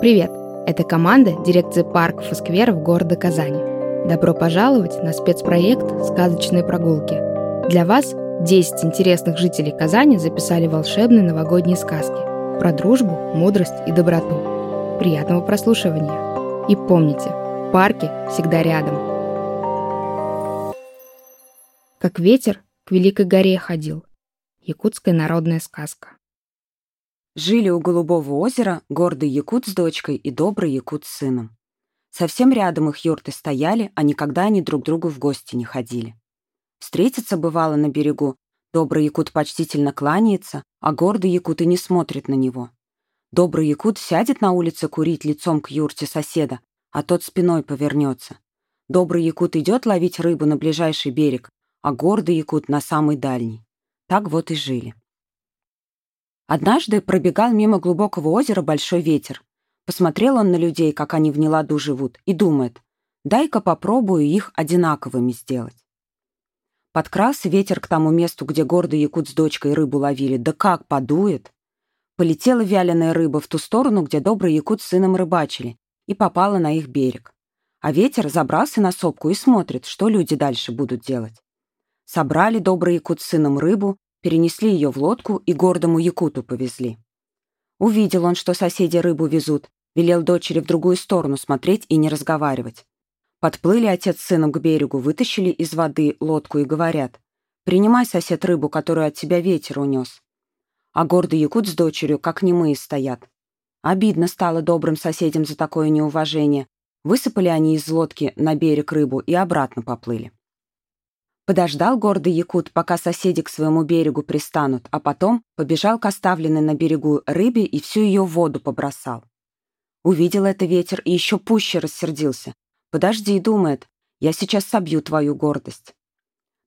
Привет! Это команда дирекции парков и скверов города Казани. Добро пожаловать на спецпроект «Сказочные прогулки». Для вас 10 интересных жителей Казани записали волшебные новогодние сказки про дружбу, мудрость и доброту. Приятного прослушивания! И помните, парки всегда рядом. Как ветер к Великой горе ходил. Якутская народная сказка. Жили у Голубого озера гордый якут с дочкой и добрый якут с сыном. Совсем рядом их юрты стояли, а никогда они друг другу в гости не ходили. Встретиться бывало на берегу, добрый якут почтительно кланяется, а гордый якут и не смотрит на него. Добрый якут сядет на улице курить лицом к юрте соседа, а тот спиной повернется. Добрый якут идет ловить рыбу на ближайший берег, а гордый якут на самый дальний. Так вот и жили. Однажды пробегал мимо глубокого озера большой ветер. Посмотрел он на людей, как они в неладу живут, и думает, дай-ка попробую их одинаковыми сделать. Подкрался ветер к тому месту, где гордый якут с дочкой рыбу ловили, да как подует. Полетела вяленая рыба в ту сторону, где добрый якут с сыном рыбачили, и попала на их берег. А ветер забрался на сопку и смотрит, что люди дальше будут делать. Собрали добрый якут с сыном рыбу, перенесли ее в лодку и гордому якуту повезли. Увидел он, что соседи рыбу везут, велел дочери в другую сторону смотреть и не разговаривать. Подплыли отец с сыном к берегу, вытащили из воды лодку и говорят, «Принимай, сосед, рыбу, которую от тебя ветер унес». А гордый якут с дочерью, как немые, стоят. Обидно стало добрым соседям за такое неуважение. Высыпали они из лодки на берег рыбу и обратно поплыли. Подождал гордый якут, пока соседи к своему берегу пристанут, а потом побежал к оставленной на берегу рыбе и всю ее воду побросал. Увидел это ветер и еще пуще рассердился. «Подожди», — думает, — «я сейчас собью твою гордость».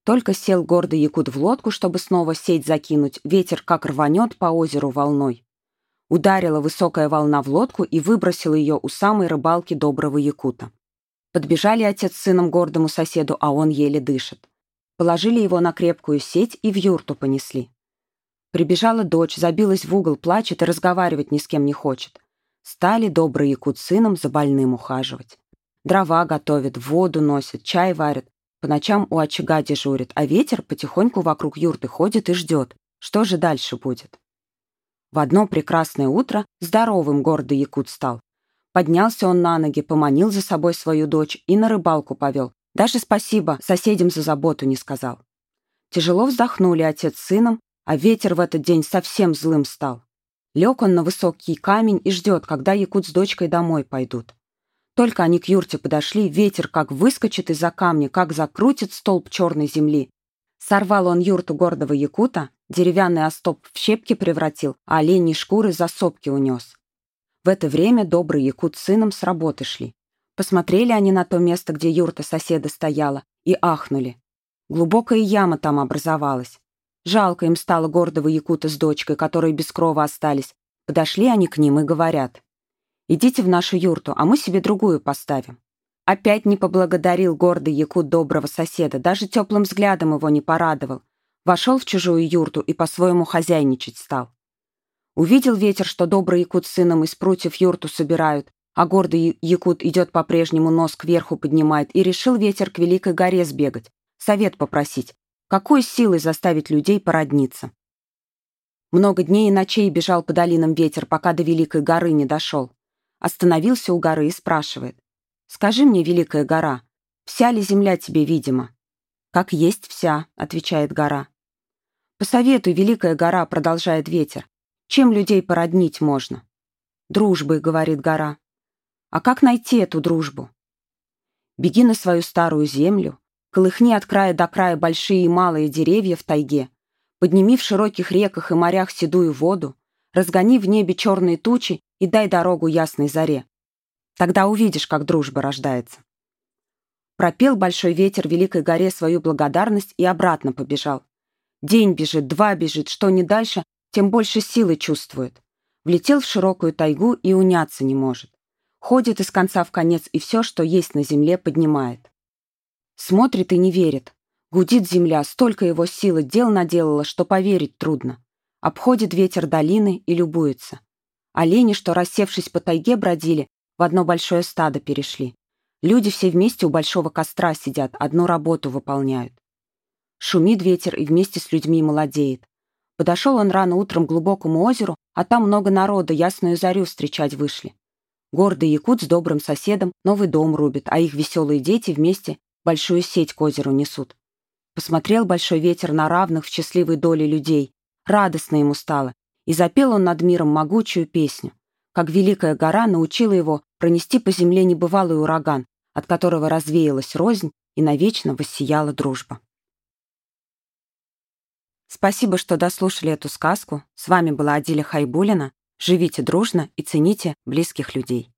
Только сел гордый якут в лодку, чтобы снова сеть закинуть, ветер как рванет по озеру волной. Ударила высокая волна в лодку и выбросила ее у самой рыбалки доброго якута. Подбежали отец с сыном гордому соседу, а он еле дышит. Положили его на крепкую сеть и в юрту понесли. Прибежала дочь, забилась в угол, плачет и разговаривать ни с кем не хочет. Стали добрый якут сыном за больным ухаживать. Дрова готовят, воду носят, чай варят, по ночам у очага дежурит, а ветер потихоньку вокруг юрты ходит и ждет, что же дальше будет. В одно прекрасное утро здоровым гордый якут стал. Поднялся он на ноги, поманил за собой свою дочь и на рыбалку повел, даже спасибо соседям за заботу не сказал. Тяжело вздохнули отец с сыном, а ветер в этот день совсем злым стал. Лег он на высокий камень и ждет, когда якут с дочкой домой пойдут. Только они к юрте подошли, ветер как выскочит из-за камня, как закрутит столб черной земли. Сорвал он юрту гордого якута, деревянный остоп в щепки превратил, а оленьи шкуры за сопки унес. В это время добрый якут с сыном с работы шли. Посмотрели они на то место, где юрта соседа стояла, и ахнули. Глубокая яма там образовалась. Жалко им стало гордого якута с дочкой, которые без крова остались. Подошли они к ним и говорят. «Идите в нашу юрту, а мы себе другую поставим». Опять не поблагодарил гордый якут доброго соседа, даже теплым взглядом его не порадовал. Вошел в чужую юрту и по-своему хозяйничать стал. Увидел ветер, что добрый якут с сыном из прутьев юрту собирают, а гордый якут идет по-прежнему, нос кверху поднимает, и решил ветер к Великой горе сбегать, совет попросить, какой силой заставить людей породниться. Много дней и ночей бежал по долинам ветер, пока до Великой горы не дошел. Остановился у горы и спрашивает. «Скажи мне, Великая гора, вся ли земля тебе видима?» «Как есть вся», — отвечает гора. «Посоветуй, Великая гора», — продолжает ветер, «чем людей породнить можно?» «Дружбой», — говорит гора. А как найти эту дружбу? Беги на свою старую землю, колыхни от края до края большие и малые деревья в тайге, подними в широких реках и морях седую воду, разгони в небе черные тучи и дай дорогу ясной заре. Тогда увидишь, как дружба рождается. Пропел большой ветер Великой горе свою благодарность и обратно побежал. День бежит, два бежит, что не дальше, тем больше силы чувствует. Влетел в широкую тайгу и уняться не может. Ходит из конца в конец и все, что есть на земле, поднимает. Смотрит и не верит. Гудит земля, столько его силы дел наделала, что поверить трудно. Обходит ветер долины и любуется. Олени, что, рассевшись по тайге, бродили, в одно большое стадо перешли. Люди все вместе у большого костра сидят, одну работу выполняют. Шумит ветер и вместе с людьми молодеет. Подошел он рано утром к глубокому озеру, а там много народа, ясную зарю встречать вышли. Гордый якут с добрым соседом новый дом рубит, а их веселые дети вместе большую сеть к озеру несут. Посмотрел большой ветер на равных в счастливой доле людей. Радостно ему стало, и запел он над миром могучую песню. Как великая гора научила его пронести по земле небывалый ураган, от которого развеялась рознь и навечно воссияла дружба. Спасибо, что дослушали эту сказку. С вами была Адиля Хайбулина. Живите дружно и цените близких людей.